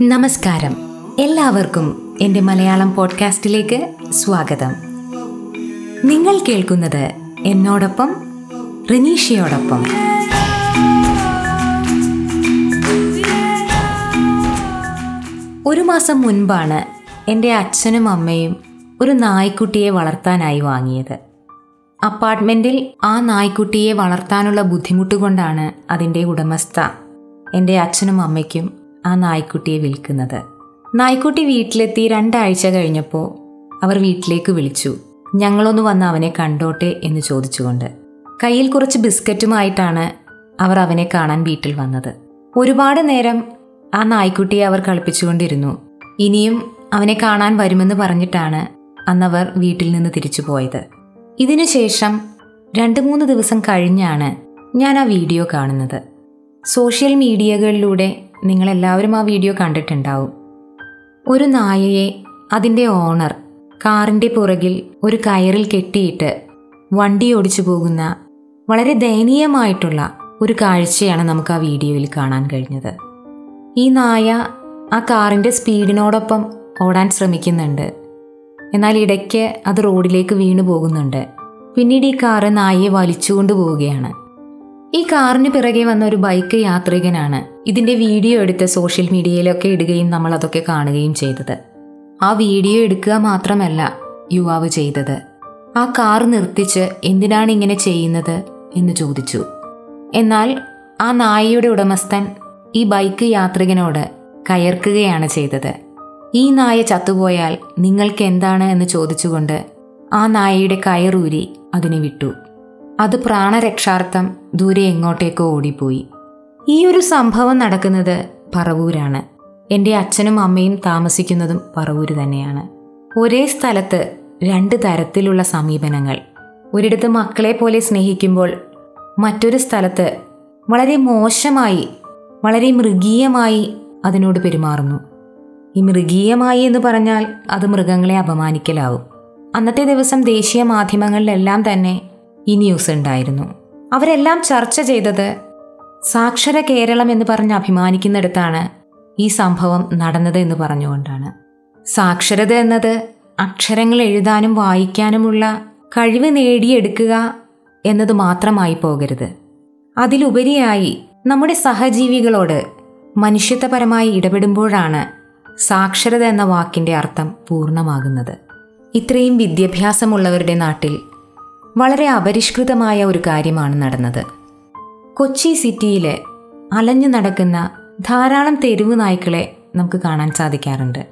നമസ്കാരം. എല്ലാവർക്കും എന്റെ മലയാളം പോഡ്കാസ്റ്റിലേക്ക് സ്വാഗതം. നിങ്ങൾ കേൾക്കുന്നത് എന്നോടൊപ്പം റിനീഷയോടൊപ്പം. ഒരു മാസം മുൻപാണ് എന്റെ അച്ഛനും അമ്മയും ഒരു നായ്ക്കുട്ടിയെ വളർത്താനായി വാങ്ങിയത്. അപ്പാർട്ട്മെന്റിൽ ആ നായ്ക്കുട്ടിയെ വളർത്താനുള്ള ബുദ്ധിമുട്ട് കൊണ്ടാണ് അതിന്റെ ഉടമസ്ഥ എന്റെ അച്ഛനും അമ്മയ്ക്കും ആ നായ്ക്കുട്ടിയെ വിൽക്കുന്നത്. നായ്ക്കുട്ടി വീട്ടിലെത്തി രണ്ടാഴ്ച കഴിഞ്ഞപ്പോൾ അവർ വീട്ടിലേക്ക് വിളിച്ചു. ഞങ്ങളൊന്ന് വന്ന് അവനെ കണ്ടോട്ടെ എന്ന് ചോദിച്ചുകൊണ്ട്. കയ്യിൽ കുറച്ച് ബിസ്ക്കറ്റുമായിട്ടാണ് അവർ അവനെ കാണാൻ വീട്ടിൽ വന്നത്. ഒരുപാട് നേരം ആ നായ്ക്കുട്ടിയെ അവർ കളിപ്പിച്ചുകൊണ്ടിരുന്നു. ഇനിയും അവനെ കാണാൻ വരുമെന്ന് പറഞ്ഞിട്ടാണ് അന്നവർ വീട്ടിൽ നിന്ന് തിരിച്ചു പോയത്. ഇതിനുശേഷം രണ്ട് മൂന്ന് ദിവസം കഴിഞ്ഞാണ് ഞാൻ ആ വീഡിയോ കാണുന്നത്. സോഷ്യൽ മീഡിയകളിലൂടെ നിങ്ങളെല്ലാവരും ആ വീഡിയോ കണ്ടിട്ടുണ്ടാവും. ഒരു നായയെ അതിന്റെ ഓണർ കാറിന്റെ പുറകിൽ ഒരു കയറിൽ കെട്ടിയിട്ട് വണ്ടി ഓടിച്ചു പോകുന്ന വളരെ ദയനീയമായിട്ടുള്ള ഒരു കാഴ്ചയാണ് നമുക്ക് ആ വീഡിയോയിൽ കാണാൻ കഴിഞ്ഞത്. ഈ നായ ആ കാറിന്റെ സ്പീഡിനോടൊപ്പം ഓടാൻ ശ്രമിക്കുന്നുണ്ട്. എന്നാൽ ഇടയ്ക്ക് അത് റോഡിലേക്ക് വീണു പോകുന്നുണ്ട്. പിന്നീട് ഈ കാറ് നായയെ വലിച്ചുകൊണ്ട് പോവുകയാണ്. ഈ കാറിന് പിറകെ വന്ന ഒരു ബൈക്ക് യാത്രികനാണ്. ഇതിന്റെ വീഡിയോ എടുത്ത് സോഷ്യൽ മീഡിയയിലൊക്കെ ഇടുകയും നമ്മൾ അതൊക്കെ കാണുകയും ചെയ്തത്. ആ വീഡിയോ എടുക്കുക മാത്രമല്ല യുവാവ് ചെയ്തത്. ആ കാർ നിർത്തിച്ച് എന്തിനാണ് ഇങ്ങനെ ചെയ്യുന്നത് എന്ന് ചോദിച്ചു. എന്നാൽ ആ നായയുടെ ഉടമസ്ഥൻ ഈ ബൈക്ക് യാത്രികനോട് കയർക്കുകയാണ് ചെയ്തത്. ഈ നായ ചത്തുപോയാൽ നിങ്ങൾക്ക് എന്താണ് എന്ന് ചോദിച്ചുകൊണ്ട് ആ നായയുടെ കയറൂരി അതിനെ വിട്ടു. അത് പ്രാണരക്ഷാർത്ഥം ദൂരെ എങ്ങോട്ടേക്കോ ഓടിപ്പോയി. ഈ ഒരു സംഭവം നടക്കുന്നത് പറവൂരാണ്. എന്റെ അച്ഛനും അമ്മയും താമസിക്കുന്നതും പറവൂര് തന്നെയാണ്. ഒരേ സ്ഥലത്ത് രണ്ട് തരത്തിലുള്ള സമീപനങ്ങൾ. ഒരിടത്ത് മക്കളെ പോലെ സ്നേഹിക്കുമ്പോൾ മറ്റൊരു സ്ഥലത്ത് വളരെ മോശമായി വളരെ മൃഗീയമായി അതിനോട് പെരുമാറുന്നു. ഈ മൃഗീയമായി എന്ന് പറഞ്ഞാൽ അത് മൃഗങ്ങളെ അപമാനിക്കലാവും. അന്നത്തെ ദിവസം ദേശീയ മാധ്യമങ്ങളിലെല്ലാം തന്നെ ഈ ന്യൂസ് ഉണ്ടായിരുന്നു. അവരെല്ലാം ചർച്ച ചെയ്തത് സാക്ഷര കേരളം എന്ന് പറഞ്ഞ് അഭിമാനിക്കുന്നിടത്താണ് ഈ സംഭവം നടന്നത് എന്ന് പറഞ്ഞുകൊണ്ടാണ്. സാക്ഷരത എന്നത് അക്ഷരങ്ങൾ എഴുതാനും വായിക്കാനുമുള്ള കഴിവ് നേടിയെടുക്കുക എന്നത് മാത്രമായി പോകരുത്. അതിലുപരിയായി നമ്മുടെ സഹജീവികളോട് മനുഷ്യത്വപരമായി ഇടപെടുമ്പോഴാണ് സാക്ഷരത എന്ന വാക്കിന്റെ അർത്ഥം പൂർണമാകുന്നത്. ഇത്രയും വിദ്യാഭ്യാസമുള്ളവരുടെ നാട്ടിൽ വളരെ അപരിഷ്കൃതമായ ഒരു കാര്യമാണ് നടന്നത്. കൊച്ചി സിറ്റിയിലെ അലഞ്ഞു നടക്കുന്ന ധാരാളം തെരുവ് നായ്ക്കളെ നമുക്ക് കാണാൻ സാധിക്കാറുണ്ട്.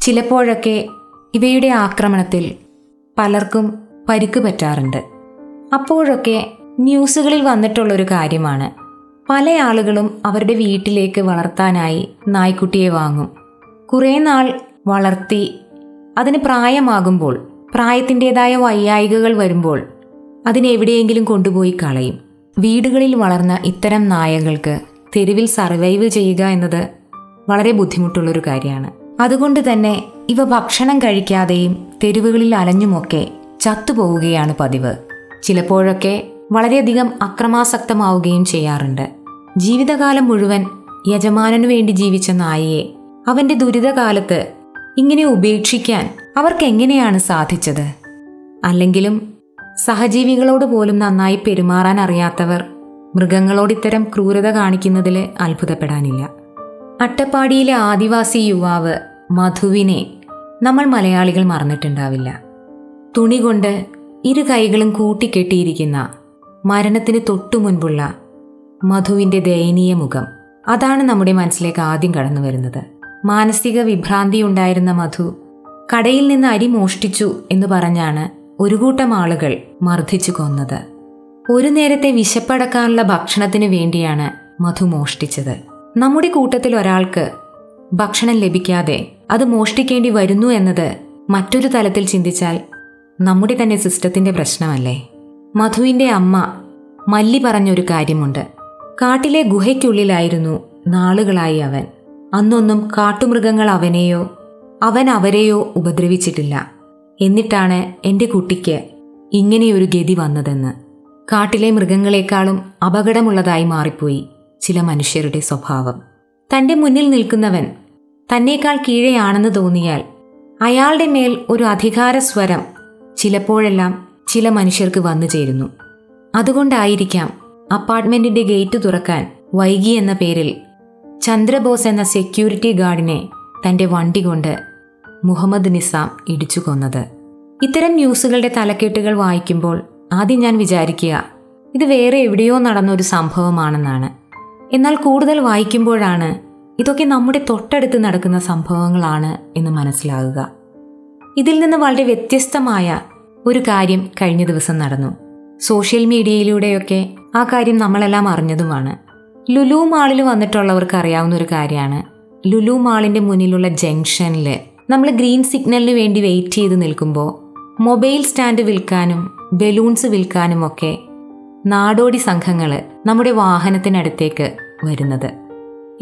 ചിലപ്പോഴൊക്കെ ഇവയുടെ ആക്രമണത്തിൽ പലർക്കും പരിക്ക് പറ്റാറുണ്ട്. അപ്പോഴൊക്കെ ന്യൂസുകളിൽ വന്നിട്ടുള്ളൊരു കാര്യമാണ് പല ആളുകളും അവരുടെ വീട്ടിലേക്ക് വളർത്താനായി നായ്ക്കുട്ടിയെ വാങ്ങും. കുറേ നാൾ വളർത്തി അതിന് പ്രായമാകുമ്പോൾ പ്രായത്തിന്റെതായ വയ്യായികകൾ വരുമ്പോൾ അതിനെവിടെയെങ്കിലും കൊണ്ടുപോയി കളയും. വീടുകളിൽ വളർന്ന ഇത്തരം നായകൾക്ക് തെരുവിൽ സർവൈവ് ചെയ്യുക എന്നത് വളരെ ബുദ്ധിമുട്ടുള്ളൊരു കാര്യമാണ്. അതുകൊണ്ട് തന്നെ ഇവ ഭക്ഷണം കഴിക്കാതെയും തെരുവുകളിൽ അലഞ്ഞുമൊക്കെ ചത്തുപോവുകയാണ് പതിവ്. ചിലപ്പോഴൊക്കെ വളരെയധികം അക്രമാസക്തമാവുകയും ചെയ്യാറുണ്ട്. ജീവിതകാലം മുഴുവൻ യജമാനു വേണ്ടി ജീവിച്ച നായയെ അവന്റെ ദുരിതകാലത്ത് ഇങ്ങനെ ഉപേക്ഷിക്കാൻ അവർക്ക് എങ്ങനെയാണ് സാധിച്ചത്? അല്ലെങ്കിലും സഹജീവികളോട് പോലും നന്നായി പെരുമാറാൻ അറിയാത്തവർ മൃഗങ്ങളോട് ഇത്തരം ക്രൂരത കാണിക്കുന്നതിൽ അത്ഭുതപ്പെടാനില്ല. അട്ടപ്പാടിയിലെ ആദിവാസി യുവാവ് മധുവിനെ നമ്മൾ മലയാളികൾ മറന്നിട്ടുണ്ടാവില്ല. തുണി കൊണ്ട് ഇരു കൈകളും കൂട്ടിക്കെട്ടിയിരിക്കുന്ന മരണത്തിന് തൊട്ടു മുൻപുള്ള മധുവിന്റെ ദയനീയ മുഖം. അതാണ് നമ്മുടെ മനസ്സിലേക്ക് ആദ്യം കടന്നു വരുന്നത്. മാനസിക വിഭ്രാന്തി ഉണ്ടായിരുന്ന മധു കടയിൽ നിന്ന് അരി മോഷ്ടിച്ചു എന്ന് പറഞ്ഞാണ് ഒരു കൂട്ടം ആളുകൾ മർദ്ദിച്ചു കൊന്നത്. ഒരു നേരത്തെ വിശപ്പടക്കാനുള്ള ഭക്ഷണത്തിന് വേണ്ടിയാണ് മധു മോഷ്ടിച്ചത്. നമ്മുടെ കൂട്ടത്തിൽ ഒരാൾക്ക് ഭക്ഷണം ലഭിക്കാതെ അത് മോഷ്ടിക്കേണ്ടി വരുന്നു എന്നത് മറ്റൊരു തലത്തിൽ ചിന്തിച്ചാൽ നമ്മുടെ തന്നെ സിസ്റ്റത്തിന്റെ പ്രശ്നമല്ലേ? മധുവിന്റെ അമ്മ മല്ലി പറഞ്ഞൊരു കാര്യമുണ്ട്. കാട്ടിലെ ഗുഹയ്ക്കുള്ളിലായിരുന്നു നാളുകളായി അവൻ. അന്നൊന്നും കാട്ടുമൃഗങ്ങൾ അവനെയോ അവൻ അവരെയോ ഉപദ്രവിച്ചിട്ടില്ല. എന്നിട്ടാണ് എന്റെ കുട്ടിക്ക് ഇങ്ങനെയൊരു ഗതി വന്നതെന്ന്. കാട്ടിലെ മൃഗങ്ങളെക്കാളും അപകടമുള്ളതായി മാറിപ്പോയി ചില മനുഷ്യരുടെ സ്വഭാവം. തന്റെ മുന്നിൽ നിൽക്കുന്നവൻ തന്നേക്കാൾ കീഴെയാണെന്ന് തോന്നിയാൽ അയാളുടെ മേൽ ഒരു അധികാര സ്വരം ചിലപ്പോഴെല്ലാം ചില മനുഷ്യർക്ക് വന്നു ചേരുന്നു. അതുകൊണ്ടായിരിക്കാം അപ്പാർട്ട്മെന്റിന്റെ ഗേറ്റ് തുറക്കാൻ വൈകി എന്ന പേരിൽ ചന്ദ്രബോസ് എന്ന സെക്യൂരിറ്റി ഗാർഡിനെ തന്റെ വണ്ടി കൊണ്ട് മുഹമ്മദ് നിസാം ഇടിച്ചു കൊന്നത്. ഇത്തരം ന്യൂസുകളുടെ തലക്കെട്ടുകൾ വായിക്കുമ്പോൾ ആദ്യം ഞാൻ വിചാരിക്കുക ഇത് വേറെ എവിടെയോ നടന്ന ഒരു സംഭവമാണെന്നാണ്. എന്നാൽ കൂടുതൽ വായിക്കുമ്പോഴാണ് ഇതൊക്കെ നമ്മുടെ തൊട്ടടുത്ത് നടക്കുന്ന സംഭവങ്ങളാണ് എന്ന് മനസ്സിലാകുക. ഇതിൽ നിന്ന് വളരെ വ്യത്യസ്തമായ ഒരു കാര്യം കഴിഞ്ഞ ദിവസം നടന്നു. സോഷ്യൽ മീഡിയയിലൂടെയൊക്കെ ആ കാര്യം നമ്മളെല്ലാം അറിഞ്ഞതുമാണ്. ലുലു മാളിൽ വന്നിട്ടുള്ളവർക്ക് അറിയാവുന്ന ഒരു കാര്യമാണ്. ലുലു മാളിന്റെ മുന്നിലുള്ള ജംഗ്ഷനിൽ നമ്മൾ ഗ്രീൻ സിഗ്നലിന് വേണ്ടി വെയിറ്റ് ചെയ്ത് നിൽക്കുമ്പോൾ മൊബൈൽ സ്റ്റാൻഡ് വിൽക്കാനും ബലൂൺസ് വിൽക്കാനും ഒക്കെ നാടോടി സംഘങ്ങൾ നമ്മുടെ വാഹനത്തിനടുത്തേക്ക് വരുന്നത്.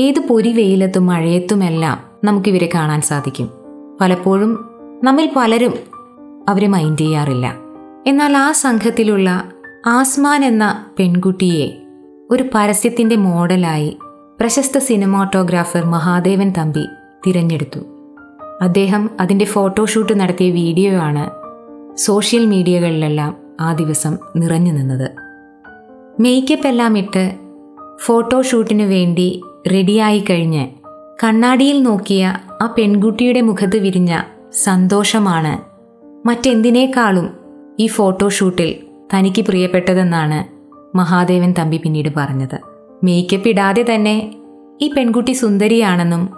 ഏത് പൊരി വെയിലത്തും മഴയത്തുമെല്ലാം നമുക്കിവരെ കാണാൻ സാധിക്കും. പലപ്പോഴും നമ്മിൽ പലരും അവരെ മൈൻഡ് ചെയ്യാറില്ല. എന്നാൽ ആ സംഘത്തിലുള്ള ആസ്മാൻ എന്ന പെൺകുട്ടിയെ ഒരു പരസ്യത്തിന്റെ മോഡലായി പ്രശസ്ത സിനിമാറ്റോഗ്രാഫർ മഹാദേവൻ തമ്പി തിരഞ്ഞെടുത്തു. അദ്ദേഹം അതിന്റെ ഫോട്ടോഷൂട്ട് നടത്തിയ വീഡിയോ ആണ് സോഷ്യൽ മീഡിയകളിലെല്ലാം ആ ദിവസം നിറഞ്ഞു നിന്നത്. മേക്കപ്പ് എല്ലാം ഇട്ട് ഫോട്ടോഷൂട്ടിനു വേണ്ടി റെഡിയായി കഴിഞ്ഞ് കണ്ണാടിയിൽ നോക്കിയ ആ പെൺകുട്ടിയുടെ മുഖത്ത് വിരിഞ്ഞ സന്തോഷമാണ് മറ്റെന്തിനേക്കാളും ഈ ഫോട്ടോഷൂട്ടിൽ തനിക്ക് പ്രിയപ്പെട്ടതെന്നാണ് മഹാദേവൻ തമ്പി പിന്നീട് പറഞ്ഞത്. മേക്കപ്പ് ഇടാതെ തന്നെ ഈ പെൺകുട്ടി സുന്ദരിയാണെന്നും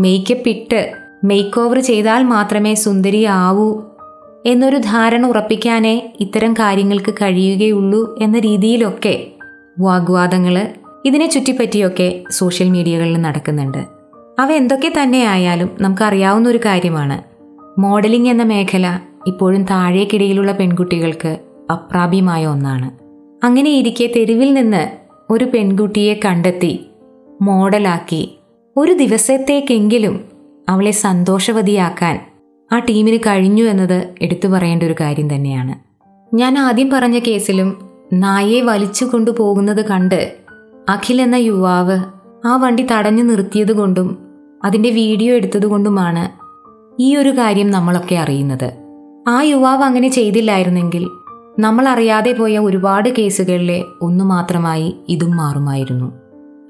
മേക്കപ്പ് ഇട്ട് മേക്ക് ഓവർ ചെയ്താൽ മാത്രമേ സുന്ദരിയാവൂ എന്നൊരു ധാരണ ഉറപ്പിക്കാനേ ഇത്തരം കാര്യങ്ങൾക്ക് കഴിയുകയുള്ളൂ എന്ന രീതിയിലൊക്കെ വാഗ്വാദങ്ങൾ ഇതിനെ ചുറ്റിപ്പറ്റിയൊക്കെ സോഷ്യൽ മീഡിയകളിൽ നടക്കുന്നുണ്ട്. അവ എന്തൊക്കെ തന്നെ ആയാലും നമുക്കറിയാവുന്ന ഒരു കാര്യമാണ്. മോഡലിംഗ് എന്ന മേഖല ഇപ്പോഴും താഴേക്കിടയിലുള്ള പെൺകുട്ടികൾക്ക് അപ്രാപ്യമായ ഒന്നാണ്. അങ്ങനെ ഇരിക്കെ തെരുവിൽ നിന്ന് ഒരു പെൺകുട്ടിയെ കണ്ടെത്തി മോഡലാക്കി ഒരു ദിവസത്തേക്കെങ്കിലും അവളെ സന്തോഷവതിയാക്കാൻ ആ ടീമിന് കഴിഞ്ഞു എന്നത് എടുത്തു പറയേണ്ട ഒരു കാര്യം തന്നെയാണ്. ഞാൻ ആദ്യം പറഞ്ഞ കേസിലും നായയെ വലിച്ചു കൊണ്ടുപോകുന്നത് കണ്ട് അഖിൽ എന്ന യുവാവ് ആ വണ്ടി തടഞ്ഞു നിർത്തിയത് കൊണ്ടും അതിന്റെ വീഡിയോ എടുത്തതുകൊണ്ടുമാണ് ഈ ഒരു കാര്യം നമ്മളൊക്കെ അറിയുന്നത്. ആ യുവാവ് അങ്ങനെ ചെയ്തില്ലായിരുന്നെങ്കിൽ നമ്മൾ അറിയാതെ പോയ ഒരുപാട് കേസുകളിലെ ഒന്നു മാത്രമായി ഇതും മാറുമായിരുന്നു.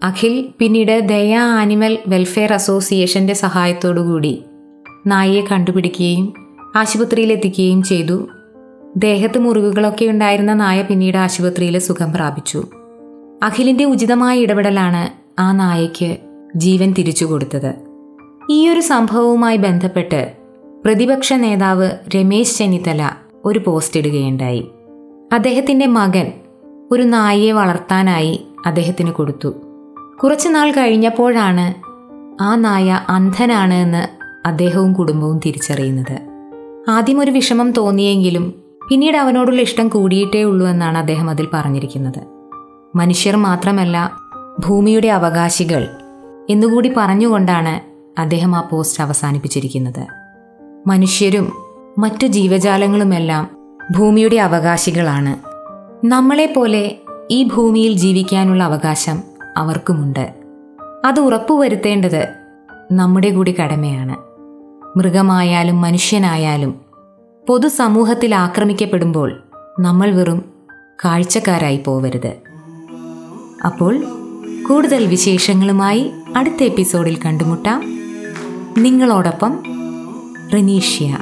അഖിൽ പിന്നീട് ദയ ആനിമൽ വെൽഫെയർ അസോസിയേഷന്റെ സഹായത്തോടുകൂടി നായയെ കണ്ടുപിടിക്കുകയും ആശുപത്രിയിലെത്തിക്കുകയും ചെയ്തു. ദേഹത്ത് മുറിവുകളൊക്കെ ഉണ്ടായിരുന്ന നായ പിന്നീട് ആശുപത്രിയിൽ സുഖം പ്രാപിച്ചു. അഖിലിന്റെ ഉചിതമായ ഇടപെടലാണ് ആ നായയ്ക്ക് ജീവൻ തിരിച്ചു കൊടുത്തത്. ഈ ഒരു സംഭവവുമായി ബന്ധപ്പെട്ട് പ്രതിപക്ഷ നേതാവ് രമേശ് ചെന്നിത്തല ഒരു പോസ്റ്റ് ഇടുകയുണ്ടായി. അദ്ദേഹത്തിന്റെ മകൻ ഒരു നായയെ വളർത്താനായി അദ്ദേഹത്തിന് കൊടുത്തു. കുറച്ച് നാൾ കഴിഞ്ഞപ്പോഴാണ് ആ നായ അന്ധനാണ് എന്ന് അദ്ദേഹവും കുടുംബവും തിരിച്ചറിയുന്നത്. ആദ്യം ഒരു വിഷമം തോന്നിയെങ്കിലും പിന്നീട് അവനോടുള്ള ഇഷ്ടം കൂടിയിട്ടേ ഉള്ളൂ എന്നാണ് അദ്ദേഹം അതിൽ പറഞ്ഞിരിക്കുന്നത്. മനുഷ്യർ മാത്രമല്ല ഭൂമിയുടെ അവകാശികൾ എന്നുകൂടി പറഞ്ഞുകൊണ്ടാണ് അദ്ദേഹം ആ പോസ്റ്റ് അവസാനിപ്പിച്ചിരിക്കുന്നത്. മനുഷ്യരും മറ്റു ജീവജാലങ്ങളുമെല്ലാം ഭൂമിയുടെ അവകാശികളാണ്. നമ്മളെപ്പോലെ ഈ ഭൂമിയിൽ ജീവിക്കാനുള്ള അവകാശം അവർക്കുമുണ്ട്. അത് ഉറപ്പുവരുത്തേണ്ടത് നമ്മുടെ കൂടി കടമയാണ്. മൃഗമായാലും മനുഷ്യനായാലും പൊതുസമൂഹത്തിൽ ആക്രമിക്കപ്പെടുമ്പോൾ നമ്മൾ വെറും കാഴ്ചക്കാരായി പോവരുത്. അപ്പോൾ കൂടുതൽ വിശേഷങ്ങളുമായി അടുത്ത എപ്പിസോഡിൽ കണ്ടുമുട്ടാം. നിങ്ങളോടൊപ്പം റനീഷ്യ.